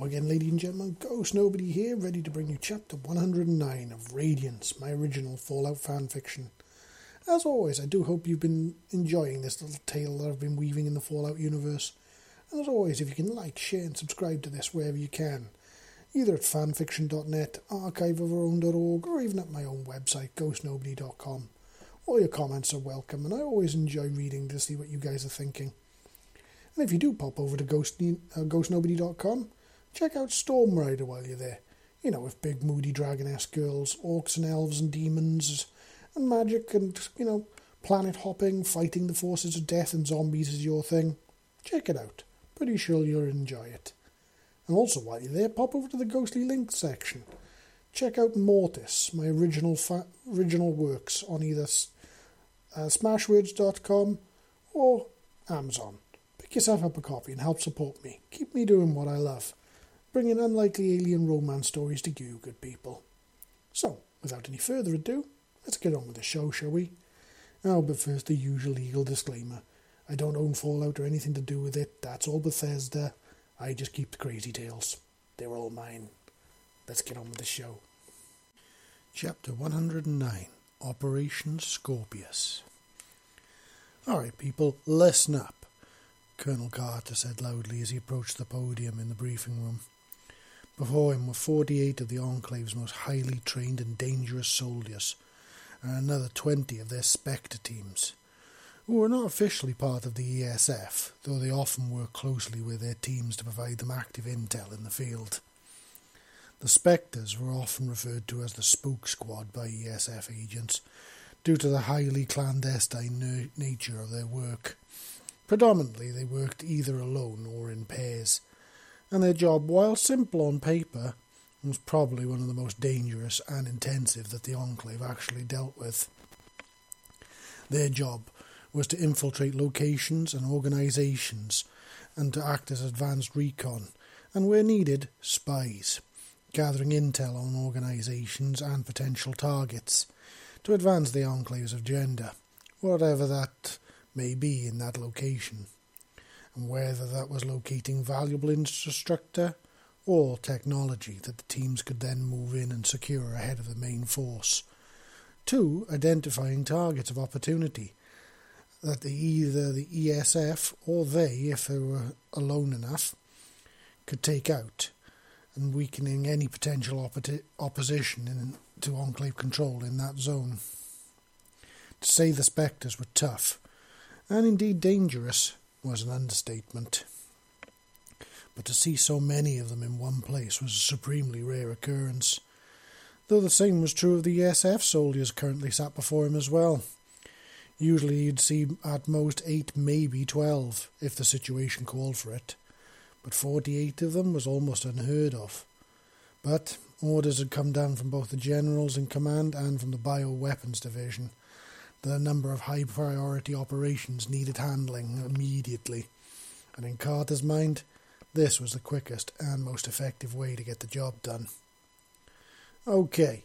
Hello again, ladies and gentlemen. Ghost Nobody here, ready to bring you chapter 109 of Radiance, my original Fallout fan fiction. As always, I do hope you've been enjoying this little tale that I've been weaving in the Fallout universe. And as always, if you can like, share, and subscribe to this wherever you can, either at fanfiction.net, archiveofourOwn.org, or even at my own website, ghostnobody.com. All your comments are welcome, and I always enjoy reading to see what you guys are thinking. And if you do pop over to ghost, uh, ghostnobody.com, check out Storm Rider while you're there. You know, with big moody dragon-esque girls, orcs and elves and demons, and magic and, you know, planet hopping, fighting the forces of death and zombies is your thing. Check it out. Pretty sure you'll enjoy it. And also, while you're there, pop over to the Ghostly Link section. Check out Mortis, my original fa- original works on either uh, smashwords.com or Amazon. Pick yourself up a copy and help support me. Keep me doing what I love. Bringing unlikely alien romance stories to you, good people. So, without any further ado, let's get on with the show, shall we? Oh, but first, the usual legal disclaimer. I don't own Fallout or anything to do with it. That's all Bethesda. I just keep the crazy tales. They're all mine. Let's get on with the show. Chapter 109 Operation Scorpius. Alright, people, listen up, Colonel Carter said loudly as he approached the podium in the briefing room. Before him were 48 of the Enclave's most highly trained and dangerous soldiers, and another 20 of their Spectre teams, who were not officially part of the ESF, though they often work closely with their teams to provide them active intel in the field. The Spectres were often referred to as the Spook Squad by ESF agents, due to the highly clandestine nature of their work. Predominantly, they worked either alone or in pairs, and their job, while simple on paper, was probably one of the most dangerous and intensive that the Enclave actually dealt with. Their job was to infiltrate locations and organizations and to act as advanced recon, and where needed, spies gathering intel on organizations and potential targets to advance the Enclave's agenda, whatever that may be in that location, and whether that was locating valuable infrastructure or technology that the teams could then move in and secure ahead of the main force. Two, identifying targets of opportunity that the, either the ESF or they, if they were alone enough, could take out and weakening any potential oppo- opposition in, to Enclave control in that zone. To say the Spectres were tough, and indeed dangerous, was an understatement. But to see so many of them in one place was a supremely rare occurrence, though the same was true of the ESF soldiers currently sat before him as well. Usually you'd see at most eight, maybe twelve, if the situation called for it but 48 of them was almost unheard of. But orders had come down from both the generals in command and from the bioweapons division a number of high priority operations needed handling immediately, and in Carter's mind, this was the quickest and most effective way to get the job done. Okay,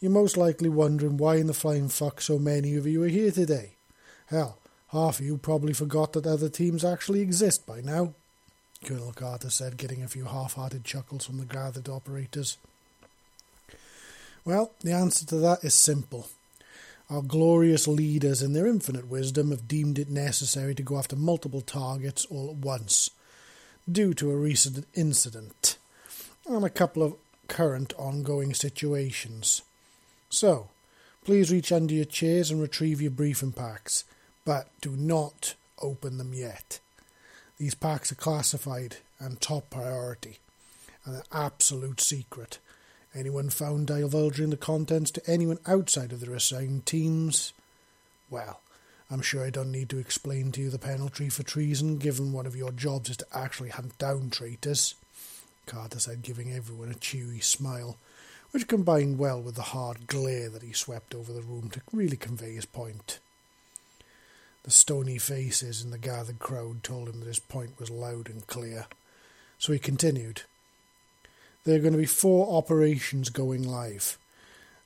you're most likely wondering why in the flying fuck so many of you are here today. Hell, half of you probably forgot that other teams actually exist by now. Colonel Carter said, getting a few half hearted chuckles from the gathered operators. Well, the answer to that is simple. Our glorious leaders, in their infinite wisdom, have deemed it necessary to go after multiple targets all at once, due to a recent incident and a couple of current ongoing situations. So, please reach under your chairs and retrieve your briefing packs, but do not open them yet. These packs are classified and top priority, and an absolute secret. Anyone found divulging the contents to anyone outside of their assigned teams, well, I'm sure I don't need to explain to you the penalty for treason, given one of your jobs is to actually hunt down traitors. Carter said, giving everyone a cheery smile, which combined well with the hard glare that he swept over the room to really convey his point. The stony faces in the gathered crowd told him that his point was loud and clear. So he continued. There are going to be four operations going live,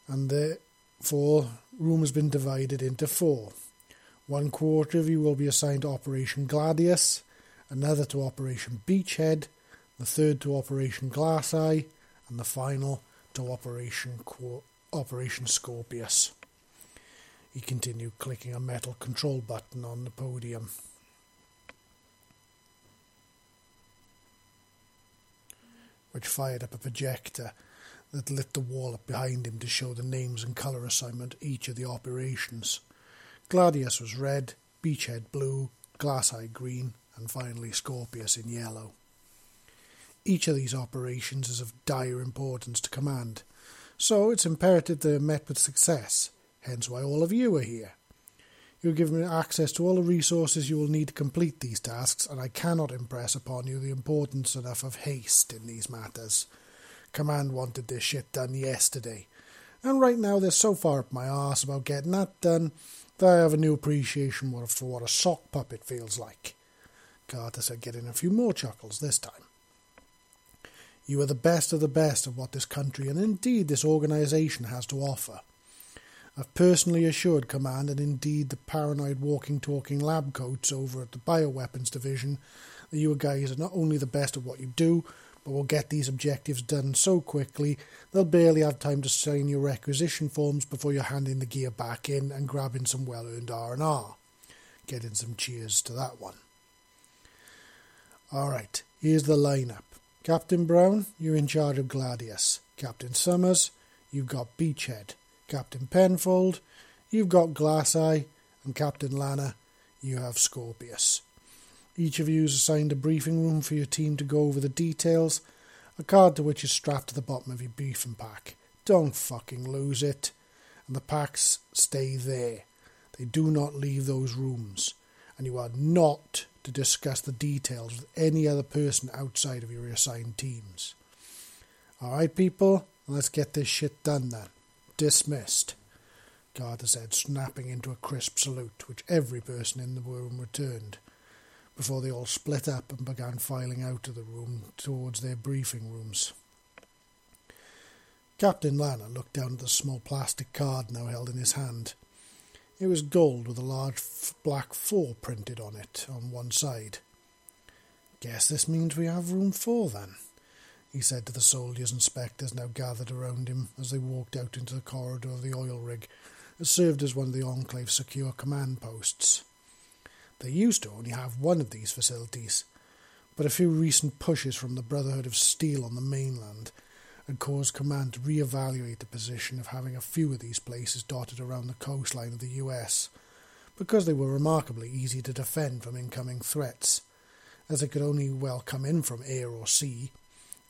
and therefore room has been divided into four. One quarter of you will be assigned to Operation Gladius, another to Operation Beachhead, the third to Operation Glass Eye, and the final to Operation Qu- Operation Scorpius. He continued clicking a metal control button on the podium. Which fired up a projector that lit the wall up behind him to show the names and colour assignment each of the operations. Gladius was red, Beachhead blue, Glass Eye green, and finally Scorpius in yellow. Each of these operations is of dire importance to command, so it's imperative they are met with success, hence why all of you are here. You are given access to all the resources you will need to complete these tasks, and I cannot impress upon you the importance enough of haste in these matters. Command wanted this shit done yesterday, and right now they're so far up my arse about getting that done that I have a new appreciation for what a sock puppet feels like. Carter said, getting a few more chuckles this time. You are the best of the best of what this country and indeed this organisation has to offer. I've personally assured Command and indeed the paranoid walking talking lab coats over at the Bioweapons Division that you guys are not only the best at what you do, but will get these objectives done so quickly they'll barely have time to sign your requisition forms before you're handing the gear back in and grabbing some well-earned R&R. Getting some cheers to that one. Alright, here's the lineup. Captain Brown, you're in charge of Gladius. Captain Summers, you've got Beachhead. Captain Penfold, you've got Glass Eye. And Captain Lana, you have Scorpius. Each of you is assigned a briefing room for your team to go over the details, a card to which is strapped to the bottom of your briefing pack. Don't fucking lose it. And the packs stay there. They do not leave those rooms. And you are not to discuss the details with any other person outside of your assigned teams. Alright, people, let's get this shit done then. Dismissed. Carter said, snapping into a crisp salute, which every person in the room returned before they all split up and began filing out of the room towards their briefing rooms. Captain Lana looked down at the small plastic card now held in his hand. It was gold with a large black four printed on it on one side. Guess this means we have room four then, he said to the soldiers and spectres now gathered around him as they walked out into the corridor of the oil rig that served as one of the Enclave's secure command posts. They used to only have one of these facilities, but a few recent pushes from the Brotherhood of Steel on the mainland had caused Command to re-evaluate the position of having a few of these places dotted around the coastline of the US, because they were remarkably easy to defend from incoming threats, as they could only well come in from air or sea,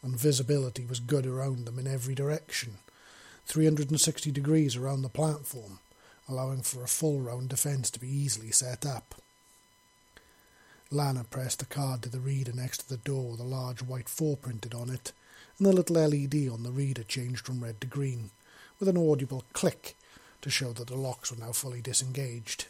and visibility was good around them in every direction, 360 degrees around the platform, allowing for a full round defence to be easily set up. Lana pressed the card to the reader next to the door with a large white 4 printed on it, and the little LED on the reader changed from red to green, with an audible click to show that the locks were now fully disengaged.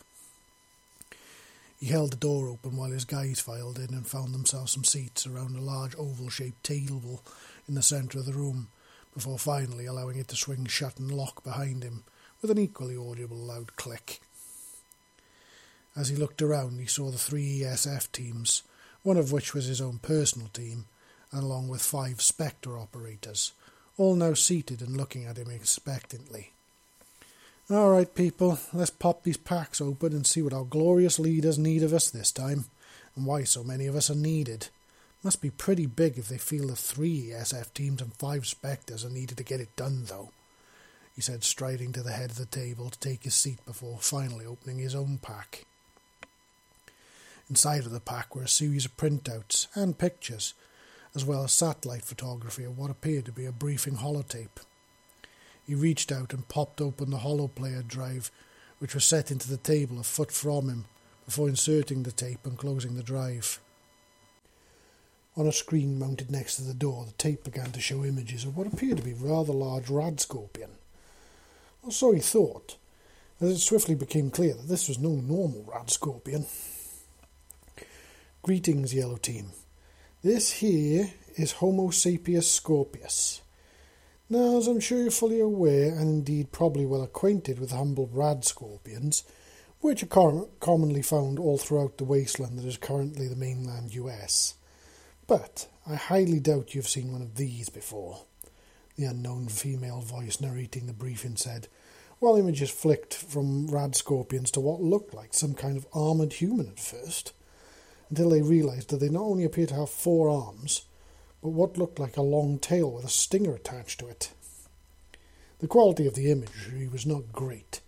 He held the door open while his guys filed in and found themselves some seats around a large oval shaped table in the centre of the room, before finally allowing it to swing shut and lock behind him, with an equally audible loud click. As he looked around, he saw the three ESF teams, one of which was his own personal team, and along with five Spectre operators, all now seated and looking at him expectantly. All right, people, let's pop these packs open and see what our glorious leaders need of us this time, and why so many of us are needed. Must be pretty big if they feel the three ESF teams and five Spectres are needed to get it done, though, he said, striding to the head of the table to take his seat before finally opening his own pack. Inside of the pack were a series of printouts and pictures, as well as satellite photography of what appeared to be a briefing holotape. He reached out and popped open the holoplayer drive, which was set into the table a foot from him, before inserting the tape and closing the drive. On a screen mounted next to the door, the tape began to show images of what appeared to be rather large rad scorpion. Or so he thought, as it swiftly became clear that this was no normal rad scorpion. Greetings, Yellow Team. This here is Homo sapiens scorpius. Now, as I'm sure you're fully aware, and indeed probably well acquainted with humble rad scorpions, which are com- commonly found all throughout the wasteland that is currently the mainland US. But I highly doubt you've seen one of these before. The unknown female voice narrating the briefing said, while images flicked from rad scorpions to what looked like some kind of armoured human at first, until they realised that they not only appeared to have four arms, but what looked like a long tail with a stinger attached to it. The quality of the imagery was not great,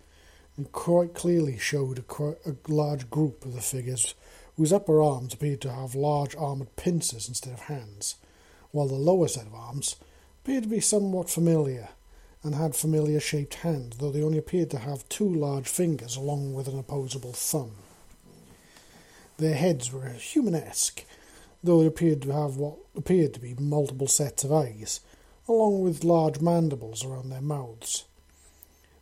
and quite clearly showed a, a large group of the figures whose upper arms appeared to have large armoured pincers instead of hands, while the lower set of arms appeared to be somewhat familiar and had familiar shaped hands, though they only appeared to have two large fingers along with an opposable thumb. Their heads were humanesque, though they appeared to have what appeared to be multiple sets of eyes, along with large mandibles around their mouths.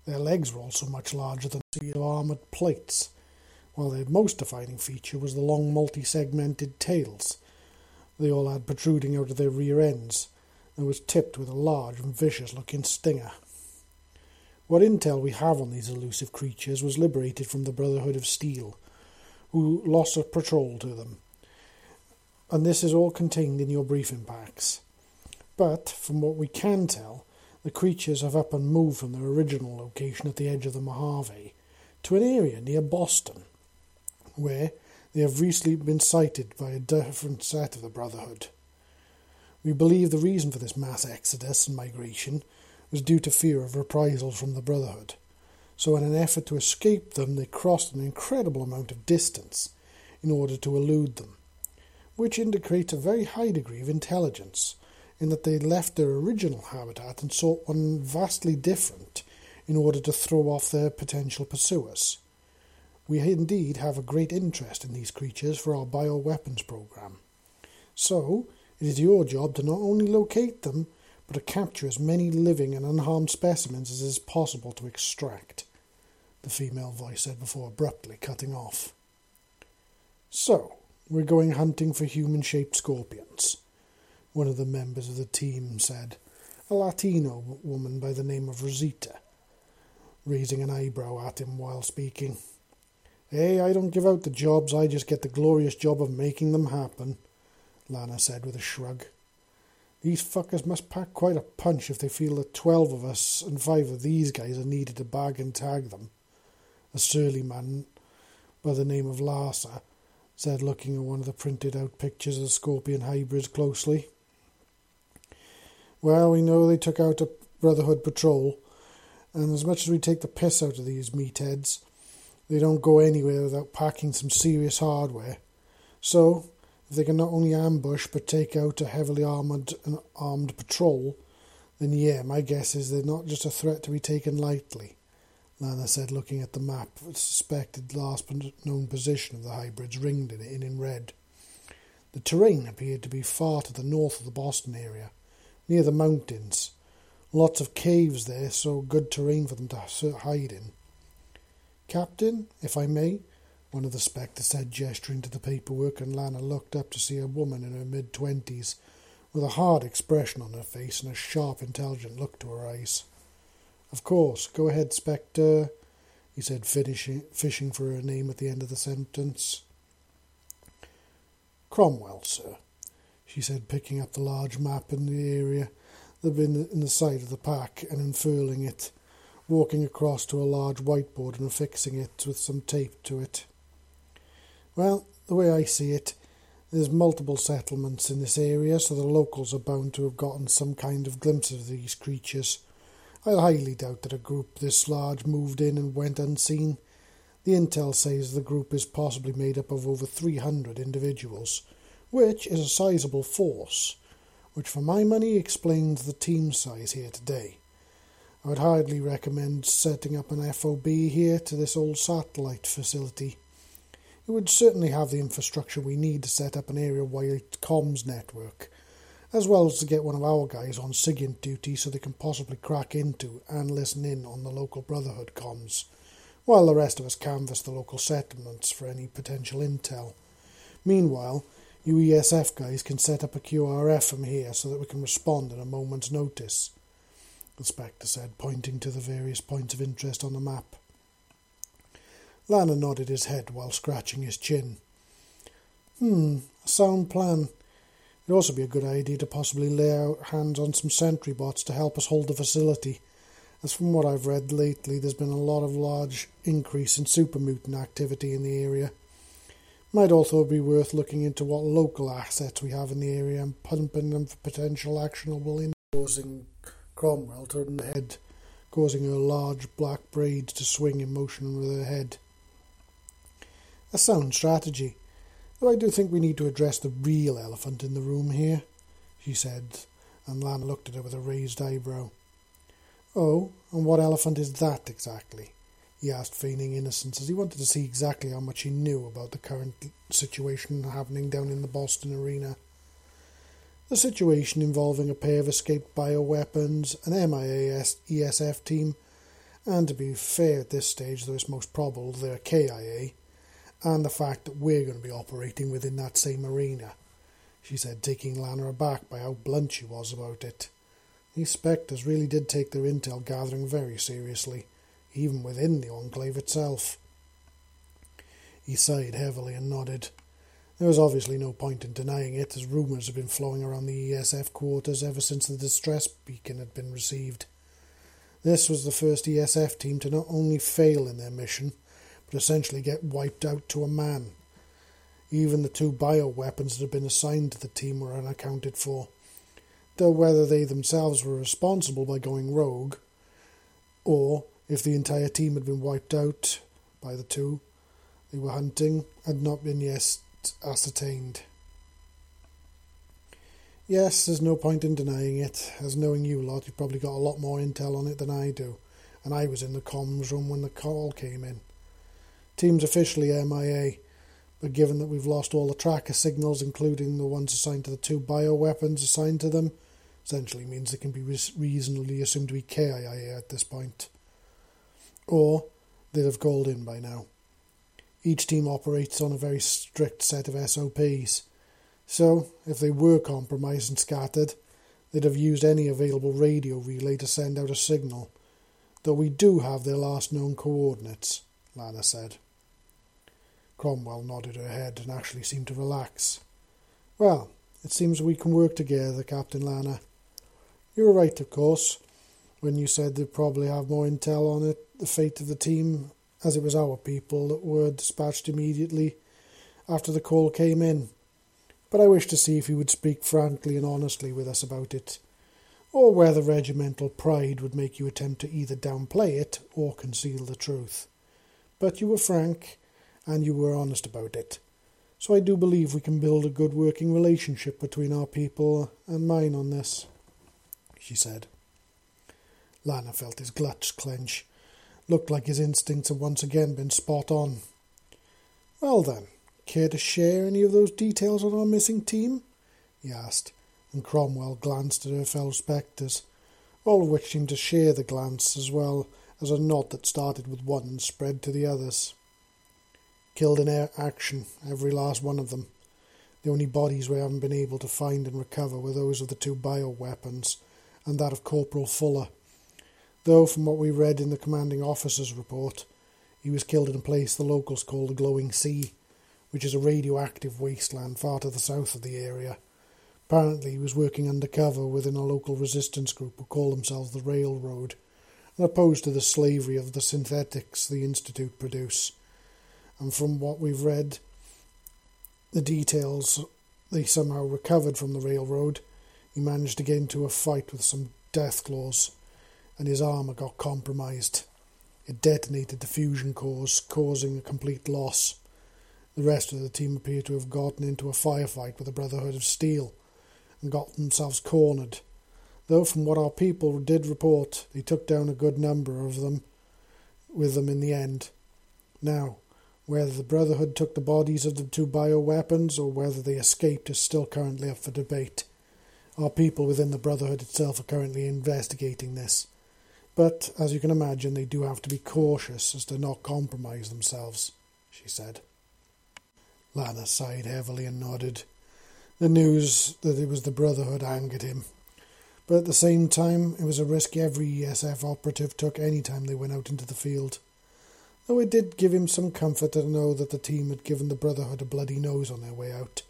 Their legs were also much larger than steel armoured plates, while their most defining feature was the long multi segmented tails they all had protruding out of their rear ends, and was tipped with a large and vicious looking stinger. What intel we have on these elusive creatures was liberated from the Brotherhood of Steel, who lost a patrol to them, and this is all contained in your briefing packs. But, from what we can tell, the creatures have up and moved from their original location at the edge of the Mojave to an area near Boston, where they have recently been sighted by a different set of the Brotherhood. We believe the reason for this mass exodus and migration was due to fear of reprisals from the Brotherhood. So, in an effort to escape them, they crossed an incredible amount of distance in order to elude them, which indicates a very high degree of intelligence, in that they left their original habitat and sought one vastly different in order to throw off their potential pursuers. We indeed have a great interest in these creatures for our bioweapons program. So, it is your job to not only locate them, but to capture as many living and unharmed specimens as is possible to extract, the female voice said before abruptly cutting off. So, we're going hunting for human shaped scorpions, one of the members of the team said, a Latino woman by the name of Rosita, raising an eyebrow at him while speaking. Hey, I don't give out the jobs, I just get the glorious job of making them happen. Lana said with a shrug. These fuckers must pack quite a punch if they feel that twelve of us and five of these guys are needed to bag and tag them. A surly man by the name of Larsa said, looking at one of the printed out pictures of the scorpion hybrids closely. Well, we know they took out a Brotherhood patrol, and as much as we take the piss out of these meatheads, they don't go anywhere without packing some serious hardware. So, if they can not only ambush but take out a heavily armoured and armed patrol, then yeah, my guess is they're not just a threat to be taken lightly. Lana said, looking at the map, the suspected last known position of the hybrids ringed in it in, in red. The terrain appeared to be far to the north of the Boston area, near the mountains. Lots of caves there, so good terrain for them to hide in. Captain, if I may, one of the spectres said, gesturing to the paperwork, and Lana looked up to see a woman in her mid twenties, with a hard expression on her face and a sharp, intelligent look to her eyes. Of course, go ahead, Spectre, he said, fishing for her name at the end of the sentence. Cromwell, sir, she said, picking up the large map in the area that had been in the side of the pack and unfurling it, walking across to a large whiteboard and affixing it with some tape to it. Well, the way I see it, there's multiple settlements in this area, so the locals are bound to have gotten some kind of glimpse of these creatures. I highly doubt that a group this large moved in and went unseen. The intel says the group is possibly made up of over 300 individuals, which is a sizable force, which for my money explains the team size here today. I would hardly recommend setting up an FOB here to this old satellite facility. It would certainly have the infrastructure we need to set up an area-wide comms network, as well as to get one of our guys on SIGINT duty so they can possibly crack into and listen in on the local Brotherhood comms, while the rest of us canvass the local settlements for any potential intel. Meanwhile, you ESF guys can set up a QRF from here so that we can respond at a moment's notice, the Spectre said, pointing to the various points of interest on the map. Lana nodded his head while scratching his chin. Hmm, sound plan. It'd also be a good idea to possibly lay hands on some sentry bots to help us hold the facility, as from what I've read lately, there's been a lot of large increase in super mutant activity in the area. Might also be worth looking into what local assets we have in the area and pumping them for potential actionable in causing Cromwell to turn head, causing her large black braids to swing in motion with her head. A sound strategy, I do think we need to address the real elephant in the room here, she said, and Lan looked at her with a raised eyebrow. Oh, and what elephant is that exactly? he asked, feigning innocence, as he wanted to see exactly how much he knew about the current situation happening down in the Boston arena. The situation involving a pair of escaped bioweapons, an MIAS ESF team, and to be fair at this stage, though it's most probable they're KIA, and the fact that we're going to be operating within that same arena, she said, taking Lana aback by how blunt she was about it. These spectres really did take their intel gathering very seriously even within the enclave itself. He sighed heavily and nodded. There was obviously no point in denying it, as rumours had been flowing around the ESF quarters ever since the distress beacon had been received. This was the first ESF team to not only fail in their mission, but essentially get wiped out to a man. Even the two bioweapons that had been assigned to the team were unaccounted for, though whether they themselves were responsible by going rogue, or if the entire team had been wiped out by the two they were hunting had not been yet ascertained. Yes, there's no point in denying it, as knowing you lot, you've probably got a lot more intel on it than I do, and I was in the comms room when the call came in. Team's officially MIA, but given that we've lost all the tracker signals, including the ones assigned to the two bioweapons assigned to them, essentially means they can be reasonably assumed to be KIA at this point or they'd have called in by now. Each team operates on a very strict set of SOPs, so if they were compromised and scattered, they'd have used any available radio relay to send out a signal, though we do have their last known coordinates, Lana said. Cromwell nodded her head and actually seemed to relax. Well, it seems we can work together, Captain Lana. You were right, of course, when you said they'd probably have more intel on it the fate of the team, as it was our people that were dispatched immediately after the call came in. But I wish to see if he would speak frankly and honestly with us about it, or whether regimental pride would make you attempt to either downplay it or conceal the truth. But you were frank, and you were honest about it. So I do believe we can build a good working relationship between our people and mine on this, she said. Lana felt his clutch clench Looked like his instincts had once again been spot on. Well then, care to share any of those details on our missing team? he asked, and Cromwell glanced at her fellow spectres, all of which seemed to share the glance as well as a nod that started with one and spread to the others. Killed in air action, every last one of them. The only bodies we haven't been able to find and recover were those of the two bioweapons and that of Corporal Fuller though from what we read in the commanding officer's report, he was killed in a place the locals call the Glowing Sea, which is a radioactive wasteland far to the south of the area. Apparently, he was working undercover within a local resistance group who call themselves the Railroad, and opposed to the slavery of the synthetics the Institute produce. And from what we've read, the details they somehow recovered from the Railroad, he managed to get into a fight with some Deathclaws and his armour got compromised. It detonated the fusion cores, causing a complete loss. The rest of the team appear to have gotten into a firefight with the Brotherhood of Steel and got themselves cornered. Though, from what our people did report, they took down a good number of them with them in the end. Now, whether the Brotherhood took the bodies of the two bioweapons or whether they escaped is still currently up for debate. Our people within the Brotherhood itself are currently investigating this. But, as you can imagine, they do have to be cautious as to not compromise themselves, she said. Lana sighed heavily and nodded. The news that it was the Brotherhood angered him. But at the same time, it was a risk every ESF operative took any time they went out into the field. Though it did give him some comfort to know that the team had given the Brotherhood a bloody nose on their way out,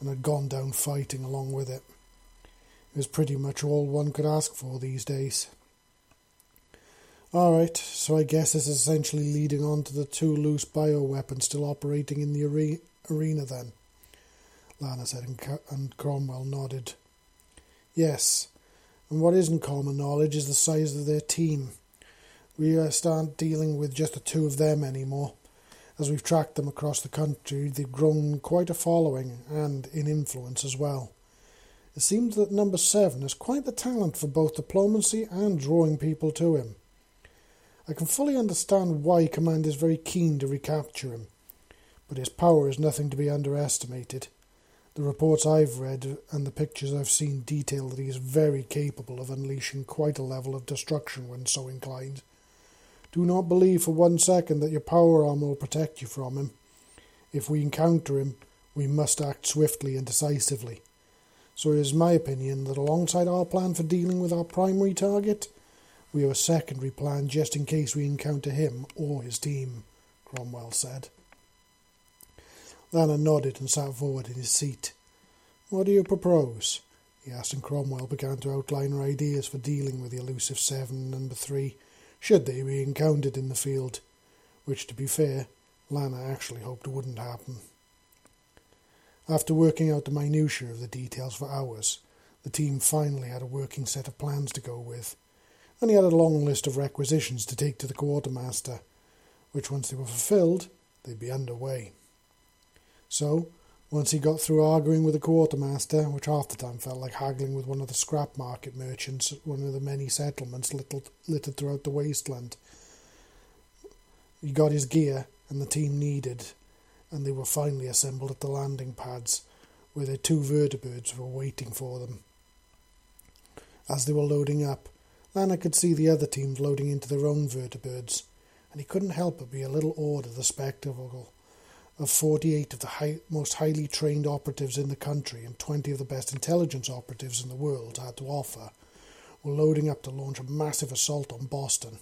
and had gone down fighting along with it. It was pretty much all one could ask for these days. Alright, so I guess this is essentially leading on to the two loose bioweapons still operating in the are- arena then, Lana said, and, and Cromwell nodded. Yes, and what isn't common knowledge is the size of their team. We uh, aren't dealing with just the two of them anymore. As we've tracked them across the country, they've grown quite a following and in influence as well. It seems that number seven has quite the talent for both diplomacy and drawing people to him. I can fully understand why Command is very keen to recapture him, but his power is nothing to be underestimated. The reports I've read and the pictures I've seen detail that he is very capable of unleashing quite a level of destruction when so inclined. Do not believe for one second that your power armor will protect you from him. If we encounter him, we must act swiftly and decisively. So it is my opinion that alongside our plan for dealing with our primary target, we have a secondary plan just in case we encounter him or his team, Cromwell said. Lana nodded and sat forward in his seat. What do you propose? he asked, and Cromwell began to outline her ideas for dealing with the elusive Seven Number Three, should they be encountered in the field, which, to be fair, Lana actually hoped wouldn't happen. After working out the minutiae of the details for hours, the team finally had a working set of plans to go with and he had a long list of requisitions to take to the quartermaster, which once they were fulfilled, they'd be underway. So, once he got through arguing with the quartermaster, which half the time felt like haggling with one of the scrap market merchants at one of the many settlements littered throughout the wasteland, he got his gear and the team needed, and they were finally assembled at the landing pads, where their two vertibirds were waiting for them. As they were loading up, Lana could see the other teams loading into their own vertibirds, and he couldn't help but be a little awed at the spectacle of 48 of the high, most highly trained operatives in the country and 20 of the best intelligence operatives in the world had to offer were loading up to launch a massive assault on Boston.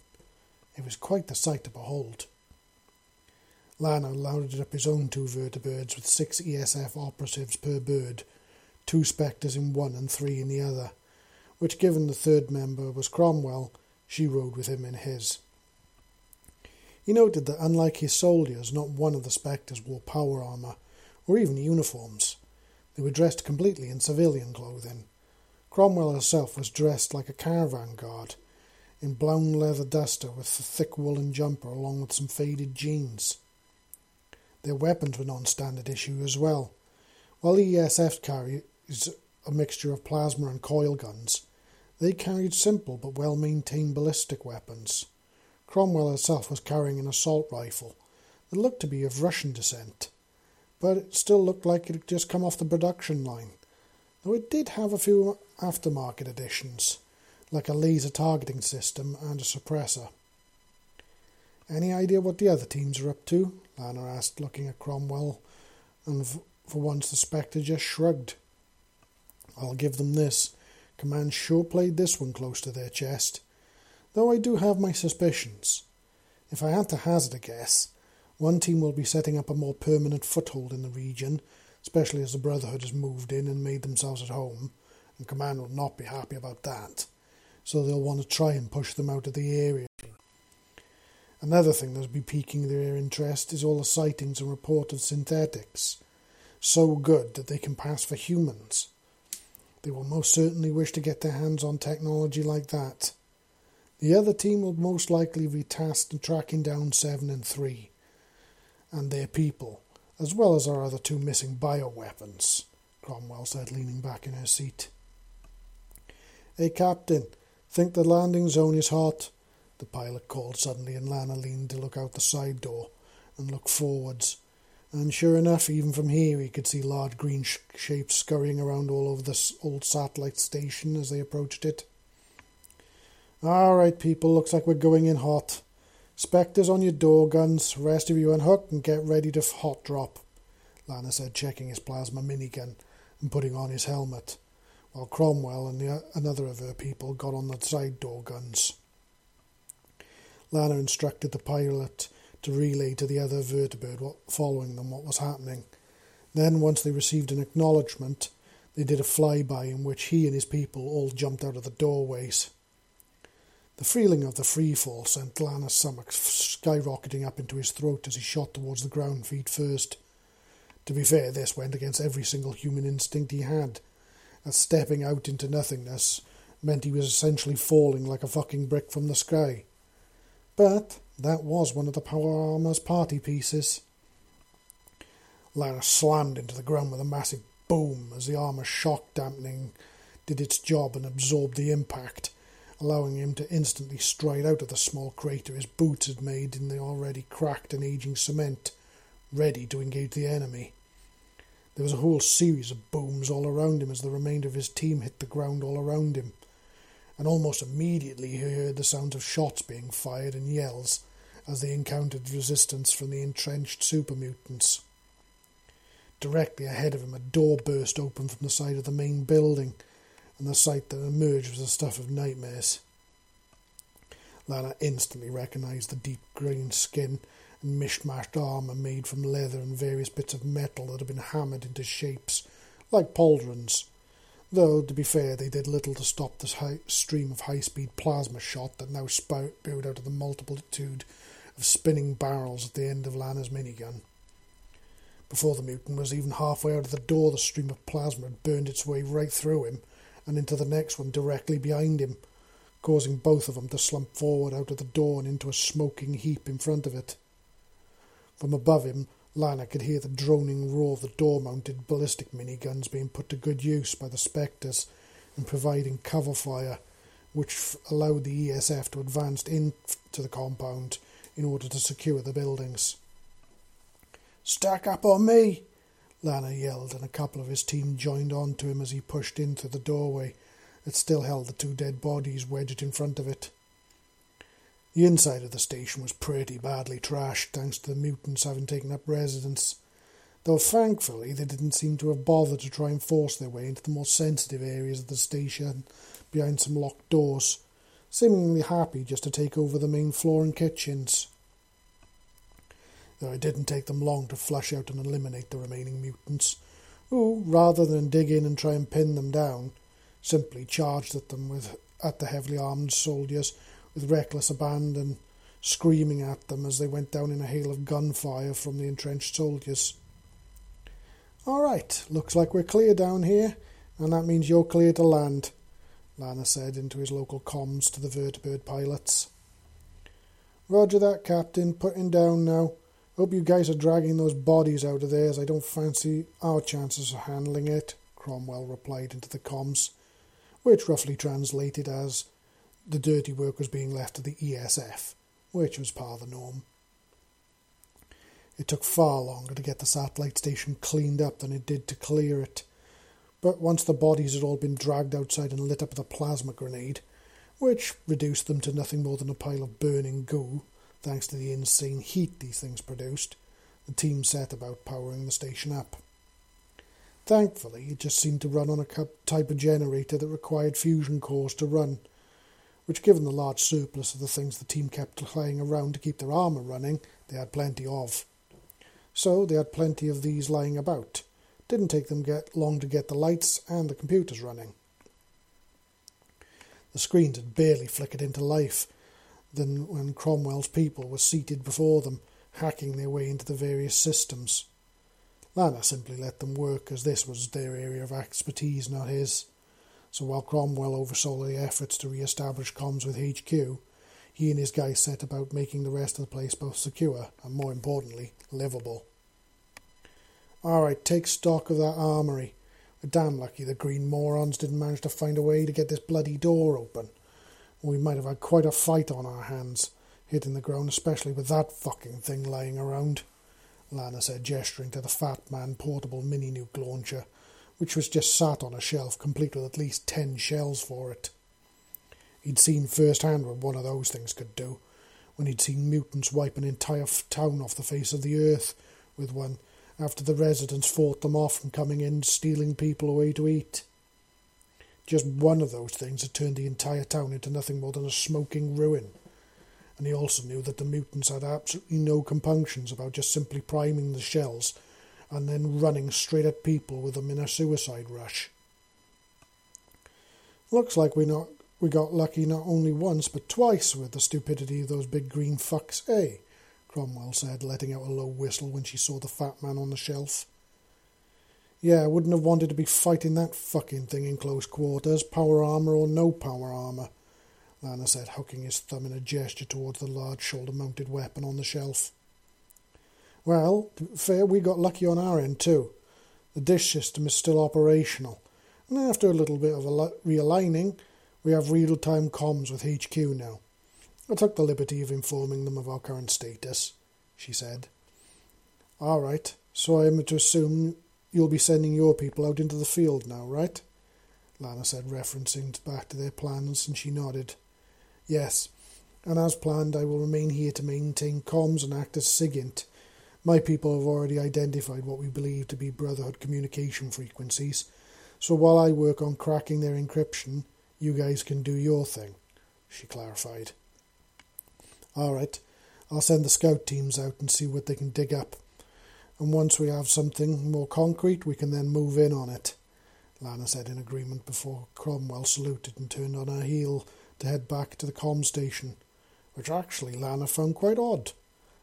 It was quite the sight to behold. Lana loaded up his own two vertibirds with six ESF operatives per bird, two Spectres in one and three in the other which, given the third member was Cromwell, she rode with him in his. He noted that, unlike his soldiers, not one of the spectres wore power armour or even uniforms. They were dressed completely in civilian clothing. Cromwell herself was dressed like a caravan guard, in brown leather duster with a thick woolen jumper along with some faded jeans. Their weapons were non-standard issue as well. While the ESF carries a mixture of plasma and coil guns, they carried simple but well maintained ballistic weapons. Cromwell herself was carrying an assault rifle that looked to be of Russian descent, but it still looked like it had just come off the production line, though it did have a few aftermarket additions, like a laser targeting system and a suppressor. Any idea what the other teams are up to? Lana asked, looking at Cromwell, and for once the Spectre just shrugged. I'll give them this. Command sure played this one close to their chest, though I do have my suspicions. If I had to hazard a guess, one team will be setting up a more permanent foothold in the region, especially as the Brotherhood has moved in and made themselves at home, and Command will not be happy about that, so they'll want to try and push them out of the area. Another thing that'll be piquing their interest is all the sightings and report of synthetics, so good that they can pass for humans. They will most certainly wish to get their hands on technology like that. The other team will most likely be tasked in tracking down 7 and 3 and their people, as well as our other two missing bioweapons, Cromwell said, leaning back in her seat. Hey, Captain, think the landing zone is hot? The pilot called suddenly, and Lana leaned to look out the side door and look forwards and sure enough, even from here, he could see large green sh- shapes scurrying around all over this old satellite station as they approached it. All right, people, looks like we're going in hot. Spectres on your door guns, rest of you unhook and get ready to hot drop, Lana said, checking his plasma minigun and putting on his helmet, while Cromwell and the, another of her people got on the side door guns. Lana instructed the pilot to relay to the other vertibird following them what was happening. Then, once they received an acknowledgement, they did a flyby in which he and his people all jumped out of the doorways. The feeling of the free fall sent Lana's stomach skyrocketing up into his throat as he shot towards the ground feet first. To be fair, this went against every single human instinct he had, as stepping out into nothingness meant he was essentially falling like a fucking brick from the sky. But that was one of the power armor's party pieces. Lana slammed into the ground with a massive boom as the armor shock dampening did its job and absorbed the impact allowing him to instantly stride out of the small crater his boots had made in the already cracked and aging cement, ready to engage the enemy. There was a whole series of booms all around him as the remainder of his team hit the ground all around him, and almost immediately he heard the sounds of shots being fired and yells as they encountered resistance from the entrenched super mutants. Directly ahead of him, a door burst open from the side of the main building, and the sight that emerged was the stuff of nightmares. Lana instantly recognized the deep green skin and mishmashed armour made from leather and various bits of metal that had been hammered into shapes like pauldrons. Though, to be fair, they did little to stop the high stream of high speed plasma shot that now spewed out of the multitude of spinning barrels at the end of Lana's minigun. Before the mutant was even halfway out of the door, the stream of plasma had burned its way right through him and into the next one directly behind him, causing both of them to slump forward out of the door and into a smoking heap in front of it. From above him, Lana could hear the droning roar of the door mounted ballistic miniguns being put to good use by the Spectres in providing cover fire, which allowed the ESF to advance into the compound in order to secure the buildings. Stack up on me! Lana yelled, and a couple of his team joined on to him as he pushed in through the doorway that still held the two dead bodies wedged in front of it. The inside of the station was pretty badly trashed, thanks to the mutants having taken up residence, though thankfully they didn't seem to have bothered to try and force their way into the more sensitive areas of the station behind some locked doors, seemingly happy just to take over the main floor and kitchens though it didn't take them long to flush out and eliminate the remaining mutants, who, rather than dig in and try and pin them down, simply charged at them with at the heavily armed soldiers with reckless abandon, screaming at them as they went down in a hail of gunfire from the entrenched soldiers. All right, looks like we're clear down here, and that means you're clear to land, Lana said into his local comms to the vertibird pilots. Roger that, Captain. Putting down now. Hope you guys are dragging those bodies out of there, as I don't fancy our chances of handling it, Cromwell replied into the comms, which roughly translated as the dirty work was being left to the ESF, which was par the norm. It took far longer to get the satellite station cleaned up than it did to clear it, but once the bodies had all been dragged outside and lit up with a plasma grenade, which reduced them to nothing more than a pile of burning goo, Thanks to the insane heat these things produced, the team set about powering the station up. Thankfully, it just seemed to run on a type of generator that required fusion cores to run, which, given the large surplus of the things the team kept lying around to keep their armour running, they had plenty of. So they had plenty of these lying about. Didn't take them get long to get the lights and the computers running. The screens had barely flickered into life, than when Cromwell's people were seated before them, hacking their way into the various systems. Lana simply let them work, as this was their area of expertise, not his. So while Cromwell oversaw the efforts to re-establish comms with HQ, he and his guys set about making the rest of the place both secure and, more importantly, livable. Alright, take stock of that armory. We're damn lucky the green morons didn't manage to find a way to get this bloody door open we might have had quite a fight on our hands, hitting the ground, especially with that fucking thing lying around. Lana said, gesturing to the Fat Man portable mini nuke launcher, which was just sat on a shelf, complete with at least ten shells for it. He'd seen firsthand what one of those things could do, when he'd seen mutants wipe an entire town off the face of the earth with one, after the residents fought them off from coming in, stealing people away to eat. Just one of those things had turned the entire town into nothing more than a smoking ruin. And he also knew that the mutants had absolutely no compunctions about just simply priming the shells and then running straight at people with them in a suicide rush. Looks like we not we got lucky not only once but twice with the stupidity of those big green fucks, eh? Cromwell said, letting out a low whistle when she saw the fat man on the shelf. Yeah, I wouldn't have wanted to be fighting that fucking thing in close quarters, power armour or no power armour, Lana said, hooking his thumb in a gesture towards the large shoulder mounted weapon on the shelf. Well, fair, we got lucky on our end too. The dish system is still operational, and after a little bit of realigning, we have real time comms with HQ now. I took the liberty of informing them of our current status, she said. All right, so I am to assume you'll be sending your people out into the field now, right? Lana said, referencing back to their plans, and she nodded. Yes, and as planned, I will remain here to maintain comms and act as SIGINT. My people have already identified what we believe to be Brotherhood communication frequencies, so while I work on cracking their encryption, you guys can do your thing, she clarified. All right, I'll send the scout teams out and see what they can dig up. And once we have something more concrete, we can then move in on it. Lana said in agreement before Cromwell saluted and turned on her heel to head back to the com station, which actually Lana found quite odd.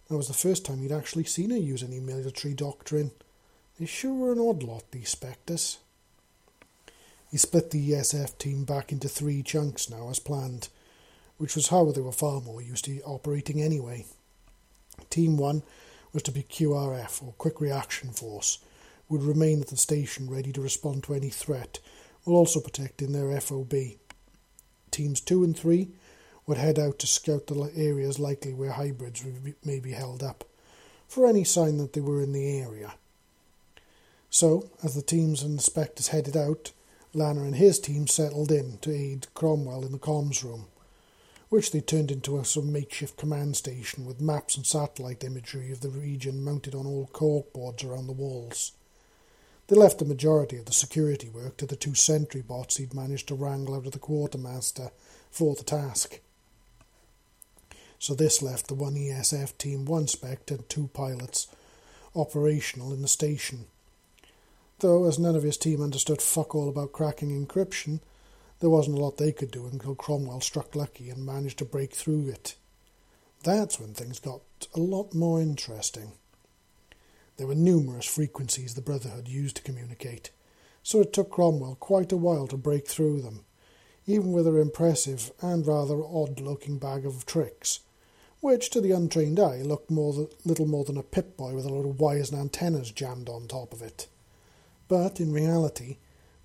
That was the first time he'd actually seen her use any military doctrine. They sure were an odd lot, these spectres. He split the ESF team back into three chunks now, as planned, which was how they were far more used to operating anyway. Team 1 was to be QRF, or Quick Reaction Force, would remain at the station ready to respond to any threat, while also protecting their FOB. Teams 2 and 3 would head out to scout the areas likely where hybrids may be held up, for any sign that they were in the area. So, as the teams and the Spectres headed out, Lana and his team settled in to aid Cromwell in the comms room which they turned into a some makeshift command station with maps and satellite imagery of the region mounted on all corkboards around the walls. They left the majority of the security work to the two sentry bots he'd managed to wrangle out of the quartermaster for the task. So this left the one ESF team, one spec, and two pilots operational in the station. Though, as none of his team understood fuck all about cracking encryption, there wasn't a lot they could do until Cromwell struck lucky and managed to break through it. That's when things got a lot more interesting. There were numerous frequencies the Brotherhood used to communicate, so it took Cromwell quite a while to break through them, even with her impressive and rather odd looking bag of tricks, which to the untrained eye looked more than, little more than a Pip Boy with a lot of wires and antennas jammed on top of it. But in reality,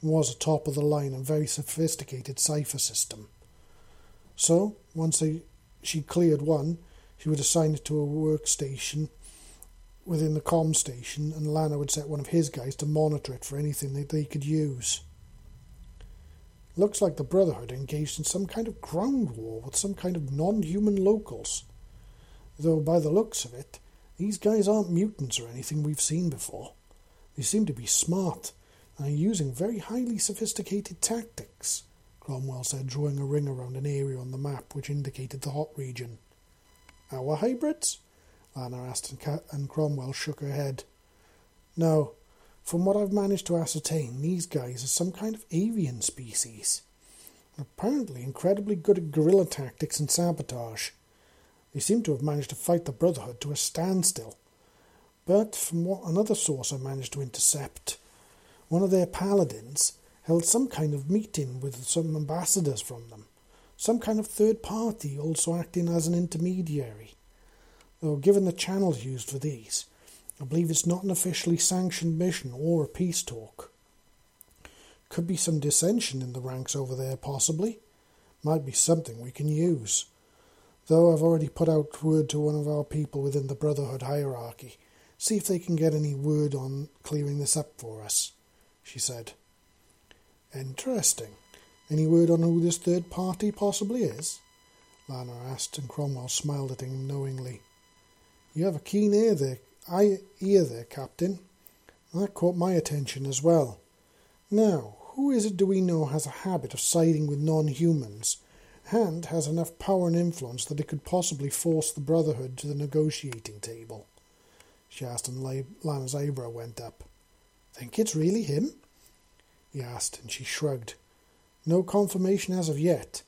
was a top of the line and very sophisticated cipher system. So, once they, she cleared one, she would assign it to a workstation within the com station, and Lana would set one of his guys to monitor it for anything that they could use. Looks like the Brotherhood engaged in some kind of ground war with some kind of non human locals. Though, by the looks of it, these guys aren't mutants or anything we've seen before. They seem to be smart are using very highly sophisticated tactics, Cromwell said, drawing a ring around an area on the map which indicated the hot region. Our hybrids? Lana asked, and Cromwell shook her head. No. From what I've managed to ascertain, these guys are some kind of avian species. Apparently incredibly good at guerrilla tactics and sabotage. They seem to have managed to fight the Brotherhood to a standstill. But from what another source I managed to intercept, one of their paladins held some kind of meeting with some ambassadors from them, some kind of third party also acting as an intermediary. Though, given the channels used for these, I believe it's not an officially sanctioned mission or a peace talk. Could be some dissension in the ranks over there, possibly. Might be something we can use. Though I've already put out word to one of our people within the Brotherhood hierarchy, see if they can get any word on clearing this up for us she said. Interesting. Any word on who this third party possibly is? Lana asked, and Cromwell smiled at him knowingly. You have a keen ear there, eye, ear there, Captain. That caught my attention as well. Now, who is it do we know has a habit of siding with non-humans, and has enough power and influence that it could possibly force the Brotherhood to the negotiating table? she asked, and Lana's eyebrow went up. Think it's really him? he asked, and she shrugged. No confirmation as of yet,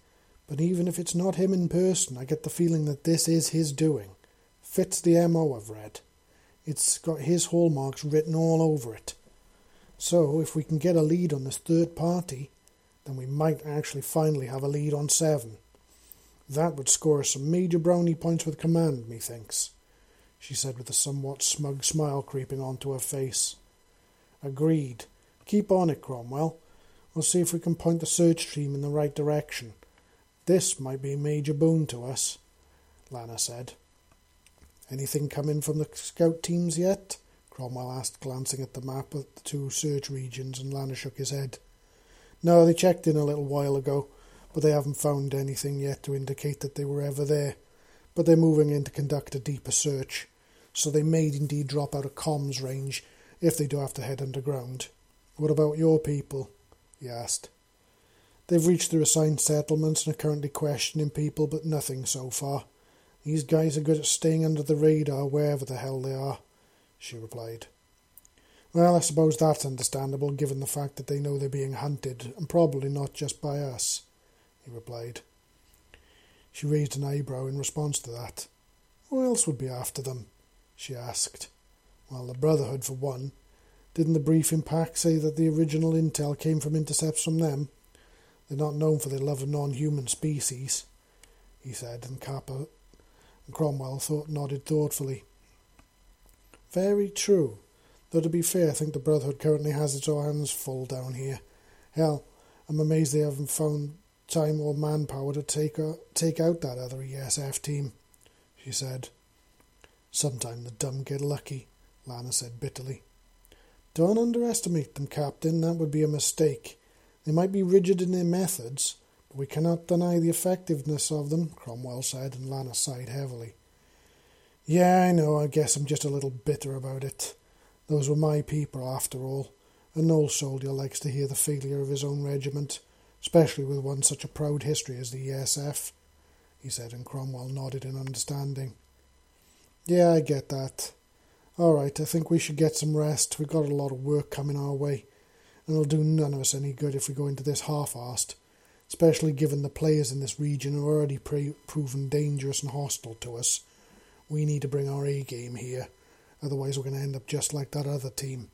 but even if it's not him in person, I get the feeling that this is his doing. Fits the MO I've read. It's got his hallmarks written all over it. So, if we can get a lead on this third party, then we might actually finally have a lead on seven. That would score us some major brownie points with command, methinks, she said with a somewhat smug smile creeping onto her face. Agreed. Keep on it, Cromwell. We'll see if we can point the search team in the right direction. This might be a major boon to us, Lana said. Anything come in from the scout teams yet? Cromwell asked, glancing at the map of the two search regions, and Lana shook his head. No, they checked in a little while ago but they haven't found anything yet to indicate that they were ever there. But they're moving in to conduct a deeper search, so they may indeed drop out of comms range if they do have to head underground. What about your people? he asked. They've reached their assigned settlements and are currently questioning people, but nothing so far. These guys are good at staying under the radar wherever the hell they are, she replied. Well, I suppose that's understandable given the fact that they know they're being hunted, and probably not just by us he replied. She raised an eyebrow in response to that. Who else would be after them? she asked. Well, the Brotherhood, for one. Didn't the briefing pack say that the original intel came from intercepts from them? They're not known for their love of non-human species, he said, and Kappa and Cromwell thought, nodded thoughtfully. Very true. Though to be fair, I think the Brotherhood currently has its hands full down here. Hell, I'm amazed they haven't found time or manpower to take, uh, take out that other ESF team, she said. Sometime the dumb get lucky, Lana said bitterly. Don't underestimate them, Captain. That would be a mistake. They might be rigid in their methods, but we cannot deny the effectiveness of them, Cromwell said, and Lana sighed heavily. Yeah, I know. I guess I'm just a little bitter about it. Those were my people, after all. An old soldier likes to hear the failure of his own regiment especially with one such a proud history as the ESF, he said, and Cromwell nodded in understanding. Yeah, I get that. All right, I think we should get some rest. We've got a lot of work coming our way, and it'll do none of us any good if we go into this half-assed, especially given the players in this region are already pre- proven dangerous and hostile to us. We need to bring our A game here, otherwise we're going to end up just like that other team,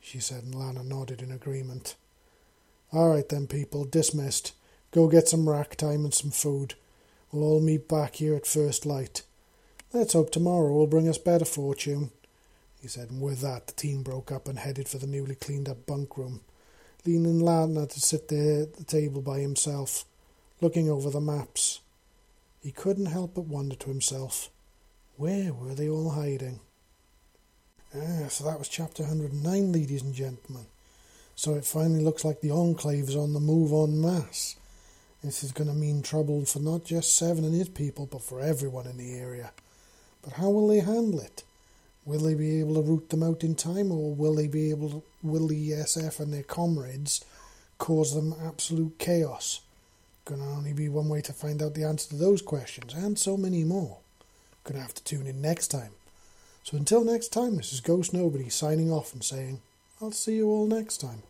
she said, and Lana nodded in agreement. All right then, people, dismissed. Go get some rack time and some food. We'll all meet back here at first light. Let's hope tomorrow will bring us better fortune, he said, and with that the team broke up and headed for the newly cleaned up bunk room, leaving Lana to sit there at the table by himself, looking over the maps. He couldn't help but wonder to himself, where were they all hiding? Ah, so that was chapter 109, ladies and gentlemen. So it finally looks like the Enclave is on the move en masse. This is going to mean trouble for not just Seven and his people, but for everyone in the area. But how will they handle it? Will they be able to root them out in time, or will they be able to, will the ESF and their comrades cause them absolute chaos? Gonna only be one way to find out the answer to those questions, and so many more. Gonna have to tune in next time. So until next time, this is Ghost Nobody signing off and saying, I'll see you all next time.